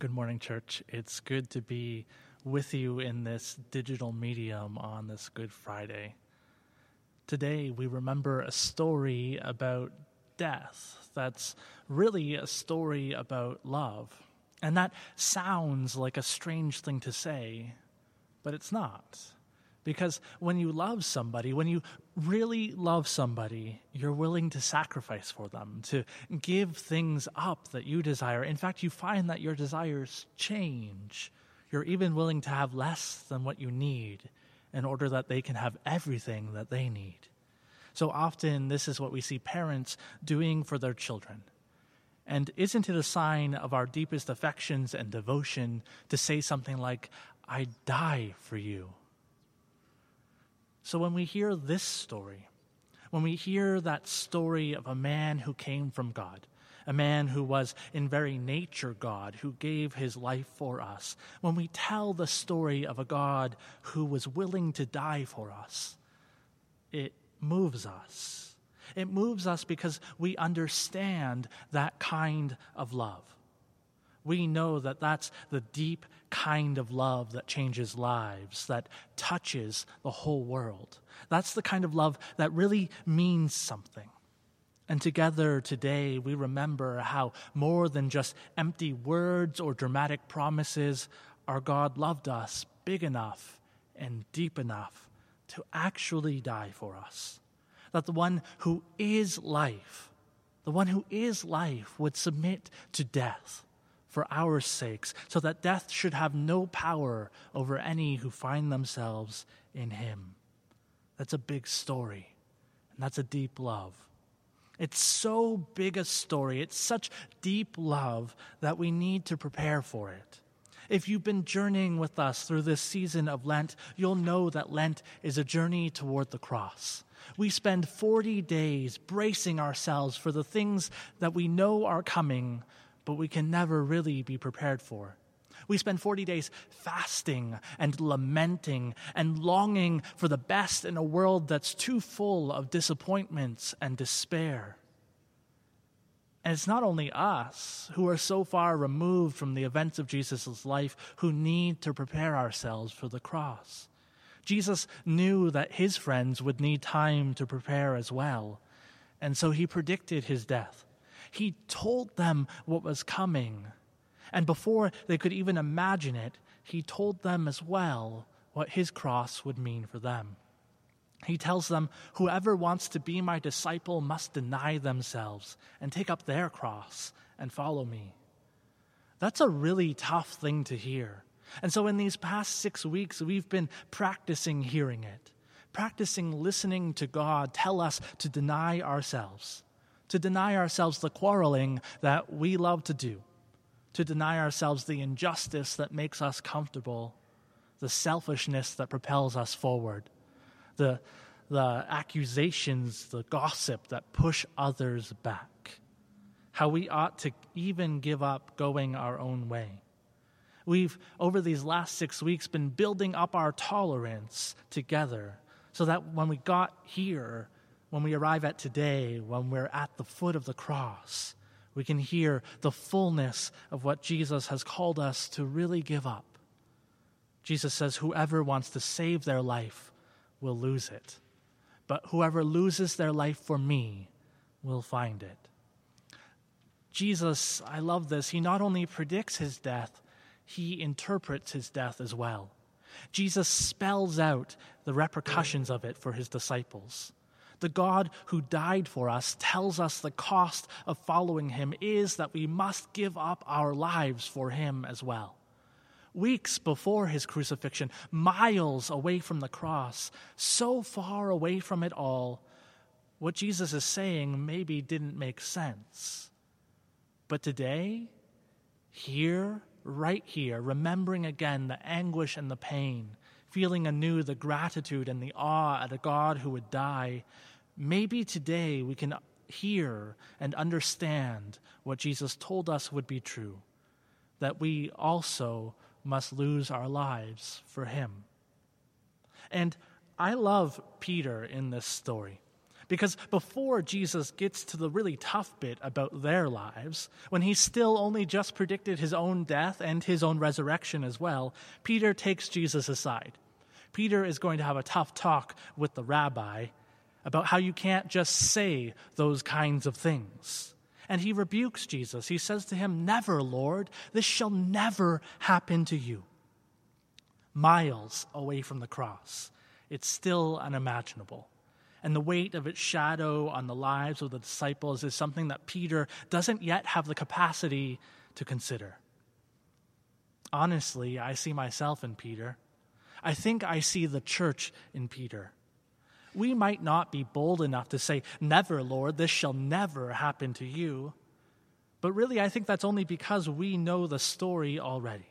Good morning, church. It's good to be with you in this digital medium on this Good Friday. Today, we remember a story about death that's really a story about love. And that sounds like a strange thing to say, but it's not. Because when you love somebody, when you really love somebody, you're willing to sacrifice for them, to give things up that you desire. In fact, you find that your desires change. You're even willing to have less than what you need in order that they can have everything that they need. So often, this is what we see parents doing for their children. And isn't it a sign of our deepest affections and devotion to say something like, I die for you? So when we hear this story, when we hear that story of a man who came from God, a man who was in very nature God, who gave his life for us, when we tell the story of a God who was willing to die for us, it moves us. It moves us because we understand that kind of love. We know that that's the deep kind of love that changes lives, that touches the whole world. That's the kind of love that really means something. And together today, we remember how more than just empty words or dramatic promises, our God loved us big enough and deep enough to actually die for us. That the one who is life, the one who is life, would submit to death for our sakes, so that death should have no power over any who find themselves in him. That's a big story, and that's a deep love. It's so big a story, it's such deep love that we need to prepare for it. If you've been journeying with us through this season of Lent, you'll know that Lent is a journey toward the cross. We spend 40 days bracing ourselves for the things that we know are coming, but we can never really be prepared for. We spend 40 days fasting and lamenting and longing for the best in a world that's too full of disappointments and despair. And it's not only us who are so far removed from the events of Jesus' life who need to prepare ourselves for the cross. Jesus knew that his friends would need time to prepare as well, and so he predicted his death. He told them what was coming. And before they could even imagine it, he told them as well what his cross would mean for them. He tells them, Whoever wants to be my disciple must deny themselves and take up their cross and follow me. That's a really tough thing to hear. And so, in these past six weeks, we've been practicing hearing it, practicing listening to God tell us to deny ourselves to deny ourselves the quarreling that we love to do, to deny ourselves the injustice that makes us comfortable, the selfishness that propels us forward, the, the accusations, the gossip that push others back, how we ought to even give up going our own way. We've, over these last six weeks, been building up our tolerance together so that when we got here, when we arrive at today, when we're at the foot of the cross, we can hear the fullness of what Jesus has called us to really give up. Jesus says, Whoever wants to save their life will lose it, but whoever loses their life for me will find it. Jesus, I love this, he not only predicts his death, he interprets his death as well. Jesus spells out the repercussions of it for his disciples. The God who died for us tells us the cost of following him is that we must give up our lives for him as well. Weeks before his crucifixion, miles away from the cross, so far away from it all, what Jesus is saying maybe didn't make sense. But today, here, right here, remembering again the anguish and the pain, feeling anew the gratitude and the awe at a God who would die, maybe today we can hear and understand what Jesus told us would be true that we also must lose our lives for him. And I love Peter in this story Because before Jesus gets to the really tough bit about their lives, when he still only just predicted his own death and his own resurrection as well, Peter takes Jesus aside. Peter is going to have a tough talk with the rabbi about how you can't just say those kinds of things. And he rebukes Jesus. He says to him, Never, Lord, this shall never happen to you. Miles away from the cross, it's still unimaginable. And the weight of its shadow on the lives of the disciples is something that Peter doesn't yet have the capacity to consider. Honestly, I see myself in Peter. I think I see the church in Peter. We might not be bold enough to say, Never, Lord, this shall never happen to you. But really, I think that's only because we know the story already.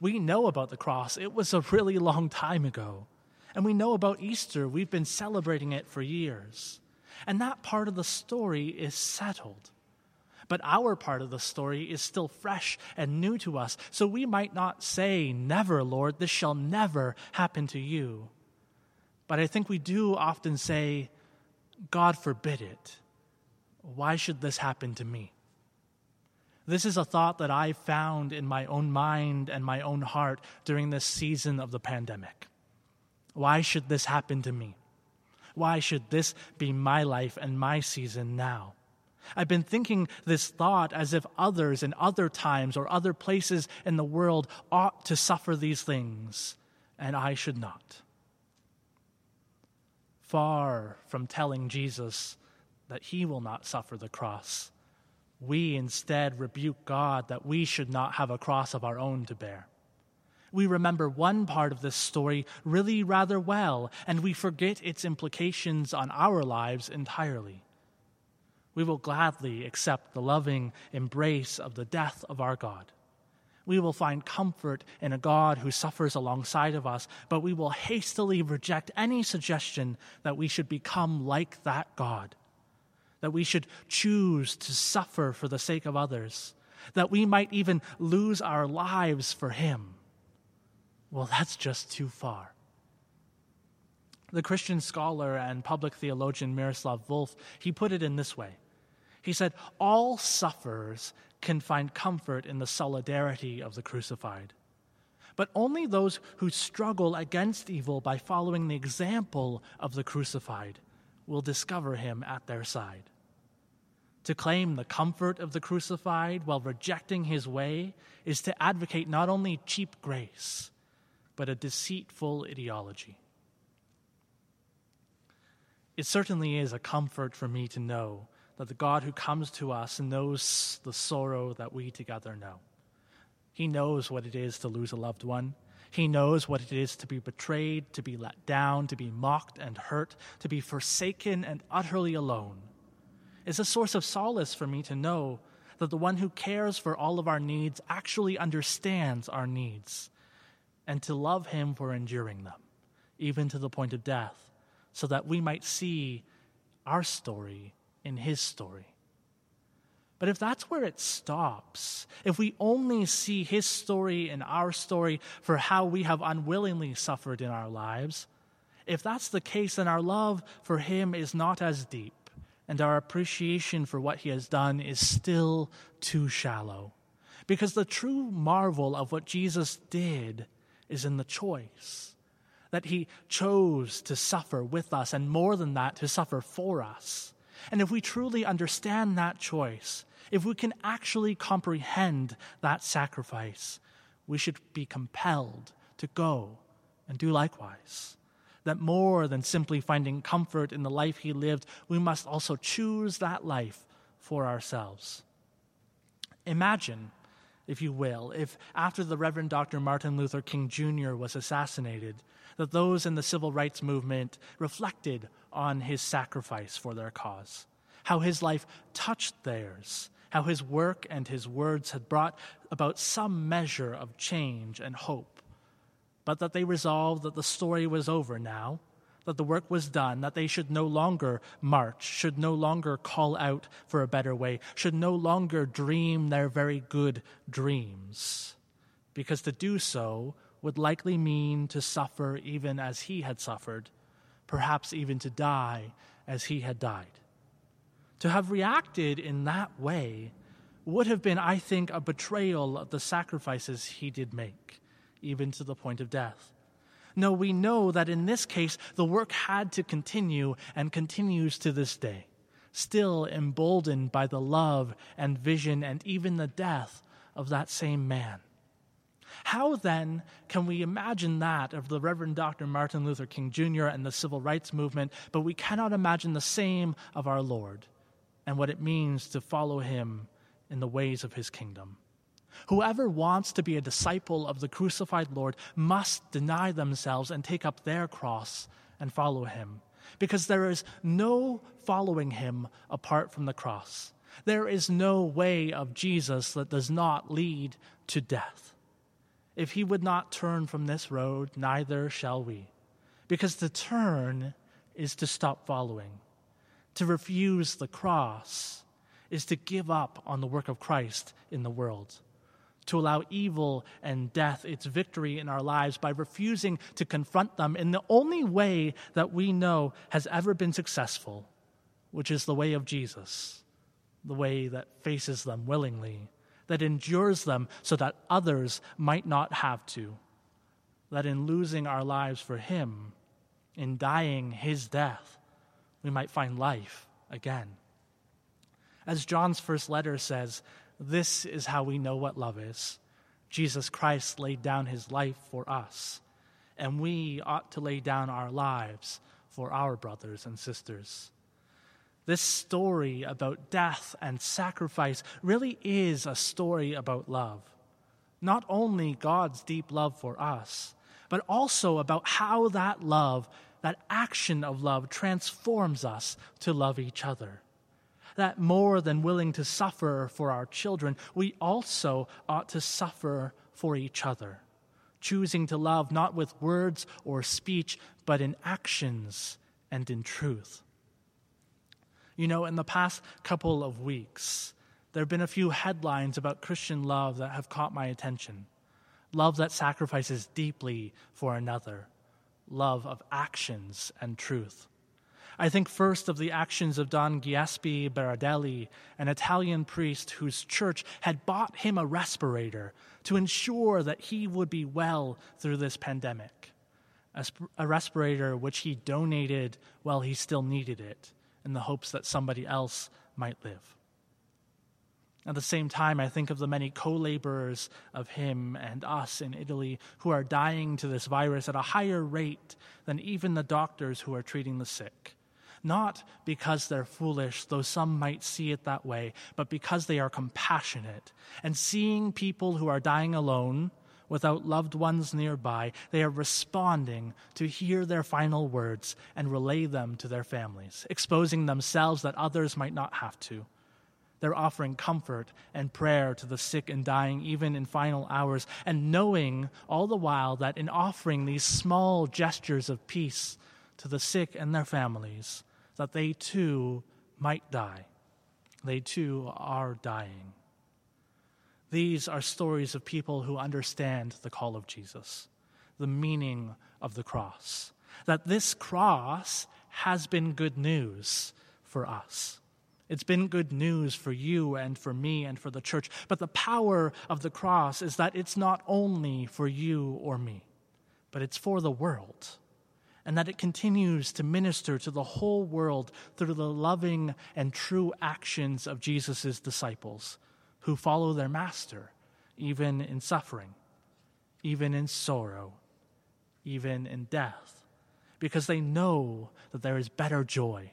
We know about the cross, it was a really long time ago. And we know about Easter, we've been celebrating it for years. And that part of the story is settled. But our part of the story is still fresh and new to us, so we might not say, Never, Lord, this shall never happen to you. But I think we do often say, God forbid it. Why should this happen to me? This is a thought that I found in my own mind and my own heart during this season of the pandemic. Why should this happen to me? Why should this be my life and my season now? I've been thinking this thought as if others in other times or other places in the world ought to suffer these things, and I should not far from telling Jesus that he will not suffer the cross. We instead rebuke God that we should not have a cross of our own to bear. We remember one part of this story really rather well, and we forget its implications on our lives entirely. We will gladly accept the loving embrace of the death of our God we will find comfort in a God who suffers alongside of us, but we will hastily reject any suggestion that we should become like that God, that we should choose to suffer for the sake of others, that we might even lose our lives for Him. Well, that's just too far. The Christian scholar and public theologian Miroslav Volf, he put it in this way. He said, All sufferers can find comfort in the solidarity of the crucified. But only those who struggle against evil by following the example of the crucified will discover him at their side. To claim the comfort of the crucified while rejecting his way is to advocate not only cheap grace, but a deceitful ideology. It certainly is a comfort for me to know that the God who comes to us knows the sorrow that we together know. He knows what it is to lose a loved one. He knows what it is to be betrayed, to be let down, to be mocked and hurt, to be forsaken and utterly alone. It's a source of solace for me to know that the one who cares for all of our needs actually understands our needs, and to love him for enduring them, even to the point of death, so that we might see our story in his story. But if that's where it stops, if we only see his story and our story for how we have unwillingly suffered in our lives, if that's the case, then our love for him is not as deep, and our appreciation for what he has done is still too shallow. Because the true marvel of what Jesus did is in the choice that he chose to suffer with us, and more than that, to suffer for us. And if we truly understand that choice, if we can actually comprehend that sacrifice, we should be compelled to go and do likewise. That more than simply finding comfort in the life he lived, we must also choose that life for ourselves. Imagine, if you will, if after the Reverend Dr. Martin Luther King Jr. was assassinated, that those in the civil rights movement reflected on his sacrifice for their cause, how his life touched theirs, how his work and his words had brought about some measure of change and hope, but that they resolved that the story was over now, that the work was done, that they should no longer march, should no longer call out for a better way, should no longer dream their very good dreams, because to do so would likely mean to suffer even as he had suffered, perhaps even to die as he had died. To have reacted in that way would have been, I think, a betrayal of the sacrifices he did make, even to the point of death. No, we know that in this case, the work had to continue and continues to this day, still emboldened by the love and vision and even the death of that same man. How then can we imagine that of the Reverend Dr. Martin Luther King Jr. and the civil rights movement, but we cannot imagine the same of our Lord and what it means to follow him in the ways of his kingdom? Whoever wants to be a disciple of the crucified Lord must deny themselves and take up their cross and follow him, because there is no following him apart from the cross. There is no way of Jesus that does not lead to death. If he would not turn from this road, neither shall we. Because to turn is to stop following. To refuse the cross is to give up on the work of Christ in the world. To allow evil and death its victory in our lives by refusing to confront them in the only way that we know has ever been successful, which is the way of Jesus, the way that faces them willingly that endures them so that others might not have to. That in losing our lives for Him, in dying His death, we might find life again. As John's first letter says, this is how we know what love is. Jesus Christ laid down his life for us, and we ought to lay down our lives for our brothers and sisters. This story about death and sacrifice really is a story about love. Not only God's deep love for us, but also about how that love, that action of love, transforms us to love each other. That more than willing to suffer for our children, we also ought to suffer for each other, choosing to love not with words or speech, but in actions and in truth. You know, in the past couple of weeks, there have been a few headlines about Christian love that have caught my attention. Love that sacrifices deeply for another, love of actions and truth. I think first of the actions of Don Giuseppe Berardelli, an Italian priest whose church had bought him a respirator to ensure that he would be well through this pandemic. A, sp- a respirator which he donated while he still needed it in the hopes that somebody else might live. At the same time, I think of the many co laborers of him and us in Italy who are dying to this virus at a higher rate than even the doctors who are treating the sick. Not because they're foolish, though some might see it that way, but because they are compassionate. And seeing people who are dying alone, without loved ones nearby, they are responding to hear their final words and relay them to their families, exposing themselves that others might not have to. They're offering comfort and prayer to the sick and dying, even in final hours, and knowing all the while that in offering these small gestures of peace to the sick and their families, that they too might die. They too are dying. These are stories of people who understand the call of Jesus, the meaning of the cross. That this cross has been good news for us. It's been good news for you and for me and for the church. But the power of the cross is that it's not only for you or me, but it's for the world. And that it continues to minister to the whole world through the loving and true actions of Jesus' disciples who follow their master, even in suffering, even in sorrow, even in death, because they know that there is better joy,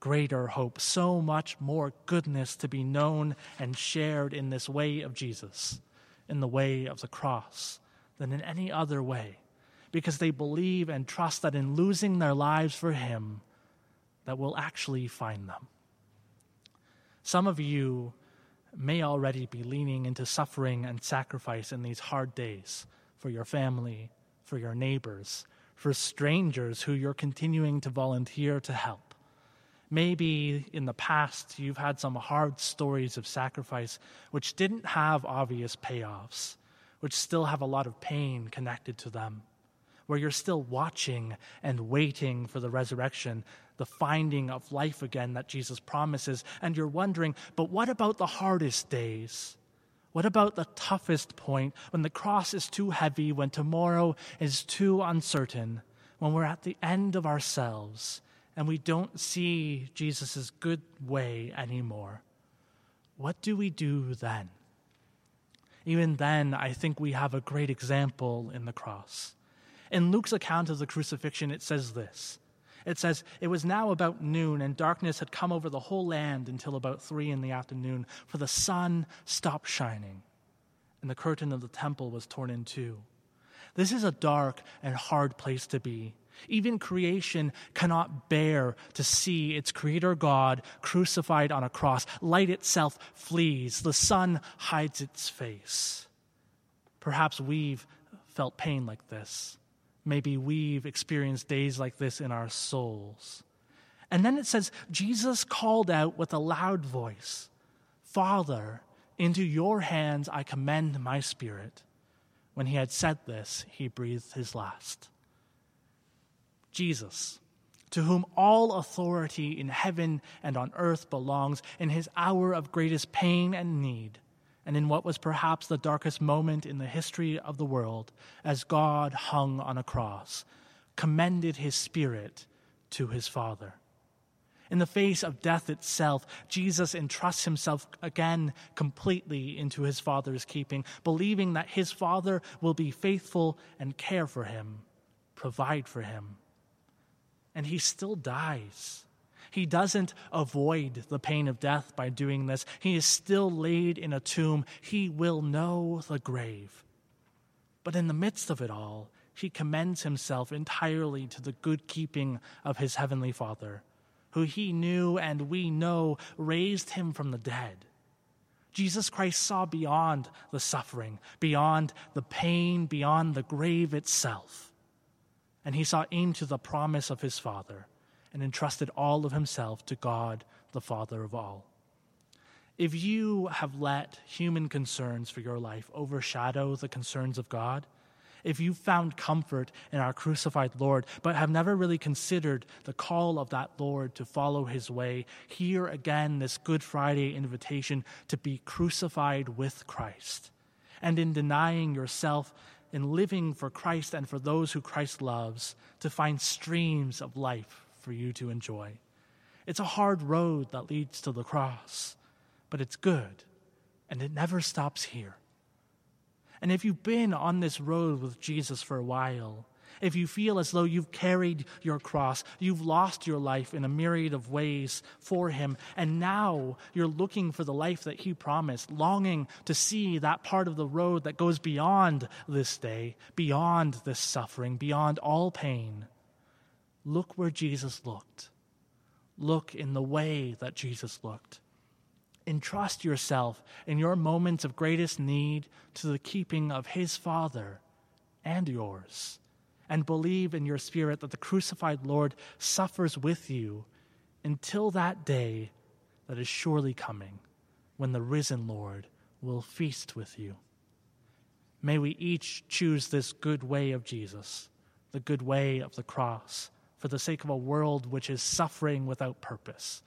greater hope, so much more goodness to be known and shared in this way of Jesus, in the way of the cross, than in any other way, because they believe and trust that in losing their lives for Him, that will actually find them. Some of you may already be leaning into suffering and sacrifice in these hard days for your family, for your neighbors, for strangers who you're continuing to volunteer to help. Maybe in the past you've had some hard stories of sacrifice which didn't have obvious payoffs, which still have a lot of pain connected to them, where you're still watching and waiting for the resurrection, the finding of life again that Jesus promises. And you're wondering, but what about the hardest days? What about the toughest point when the cross is too heavy, when tomorrow is too uncertain, when we're at the end of ourselves and we don't see Jesus' good way anymore? What do we do then? Even then, I think we have a great example in the cross. In Luke's account of the crucifixion, it says this it says, It was now about noon, and darkness had come over the whole land until about three in the afternoon, for the sun stopped shining, and the curtain of the temple was torn in two. This is a dark and hard place to be. Even creation cannot bear to see its creator God crucified on a cross. Light itself flees, the sun hides its face. Perhaps we've felt pain like this. Maybe we've experienced days like this in our souls. And then it says, Jesus called out with a loud voice, Father, into your hands I commend my spirit. When he had said this, he breathed his last. Jesus, to whom all authority in heaven and on earth belongs, in his hour of greatest pain and need, and in what was perhaps the darkest moment in the history of the world, as God hung on a cross, commended his spirit to his Father. In the face of death itself, Jesus entrusts himself again completely into his Father's keeping, believing that his Father will be faithful and care for him, provide for him. And he still dies he doesn't avoid the pain of death by doing this. He is still laid in a tomb. He will know the grave. But in the midst of it all, he commends himself entirely to the good keeping of his heavenly Father, who he knew and we know raised him from the dead. Jesus Christ saw beyond the suffering, beyond the pain, beyond the grave itself. And he saw into the promise of his Father and entrusted all of himself to God, the Father of all. If you have let human concerns for your life overshadow the concerns of God, if you found comfort in our crucified Lord, but have never really considered the call of that Lord to follow his way, hear again this Good Friday invitation to be crucified with Christ. And in denying yourself, in living for Christ and for those who Christ loves, to find streams of life for you to enjoy. It's a hard road that leads to the cross, but it's good, and it never stops here. And if you've been on this road with Jesus for a while, if you feel as though you've carried your cross, you've lost your life in a myriad of ways for Him, and now you're looking for the life that He promised, longing to see that part of the road that goes beyond this day, beyond this suffering, beyond all pain, Look where Jesus looked. Look in the way that Jesus looked. Entrust yourself in your moments of greatest need to the keeping of His Father and yours. And believe in your spirit that the crucified Lord suffers with you until that day that is surely coming when the risen Lord will feast with you. May we each choose this good way of Jesus, the good way of the cross for the sake of a world which is suffering without purpose,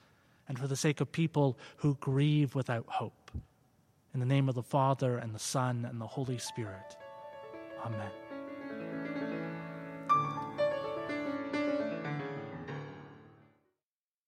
and for the sake of people who grieve without hope. In the name of the Father, and the Son, and the Holy Spirit. Amen.